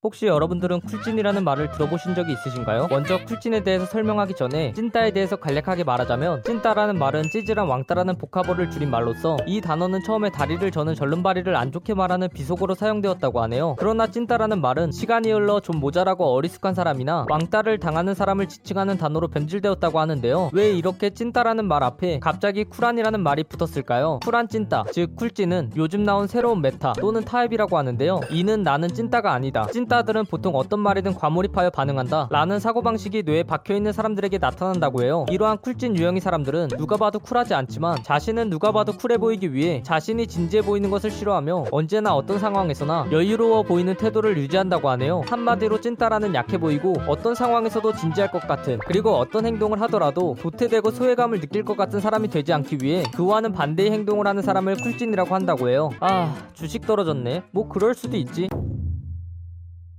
혹시 여러분들은 쿨찐이라는 말을 들어보신 적이 있으신가요? 먼저 쿨찐에 대해서 설명하기 전에 찐따에 대해서 간략하게 말하자면 찐따라는 말은 찌질한 왕따라는 복합어를 줄인 말로써 이 단어는 처음에 다리를 저는 절름발이를 안 좋게 말하는 비속어로 사용되었다고 하네요. 그러나 찐따라는 말은 시간이 흘러 좀 모자라고 어리숙한 사람이나 왕따를 당하는 사람을 지칭하는 단어로 변질되었다고 하는데요. 왜 이렇게 찐따라는 말 앞에 갑자기 쿨한이라는 말이 붙었을까요? 쿨한 찐따, 즉 쿨찐은 요즘 나온 새로운 meta 또는 타입이라고 하는데요. 이는 나는 찐따가 아니다. 찐따들은 보통 어떤 말이든 과몰입하여 반응한다. 라는 사고방식이 뇌에 박혀있는 사람들에게 나타난다고 해요. 이러한 쿨찐 유형의 사람들은 누가 봐도 쿨하지 않지만 자신은 누가 봐도 쿨해 보이기 위해 자신이 진지해 보이는 것을 싫어하며 언제나 어떤 상황에서나 여유로워 보이는 태도를 유지한다고 하네요. 한마디로 찐따라는 약해 보이고 어떤 상황에서도 진지할 것 같은 그리고 어떤 행동을 하더라도 도태되고 소외감을 느낄 것 같은 사람이 되지 않기 위해 그와는 반대의 행동을 하는 사람을 쿨찐이라고 한다고 해요. 아 주식 떨어졌네. 뭐 그럴 수도 있지